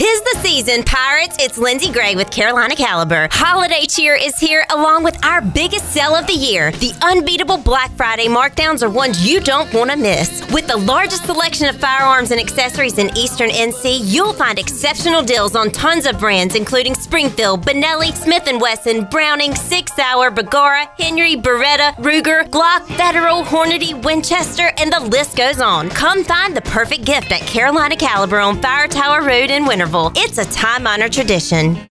Tis the season, Pirates. It's Lindsay Gray with Carolina Caliber. Holiday cheer is here along with our biggest sale of the year. The unbeatable Black Friday markdowns are ones you don't want to miss. With the largest selection of firearms and accessories in Eastern NC, you'll find exceptional deals on tons of brands including Springfield, Benelli, Smith & Wesson, Browning, Sig Sauer, Bergara, Henry, Beretta, Ruger, Glock, Federal, Hornady, Winchester, and the list goes on. Come find the perfect gift at Carolina Caliber on Fire Tower Road in Winterville. It's a time honored tradition.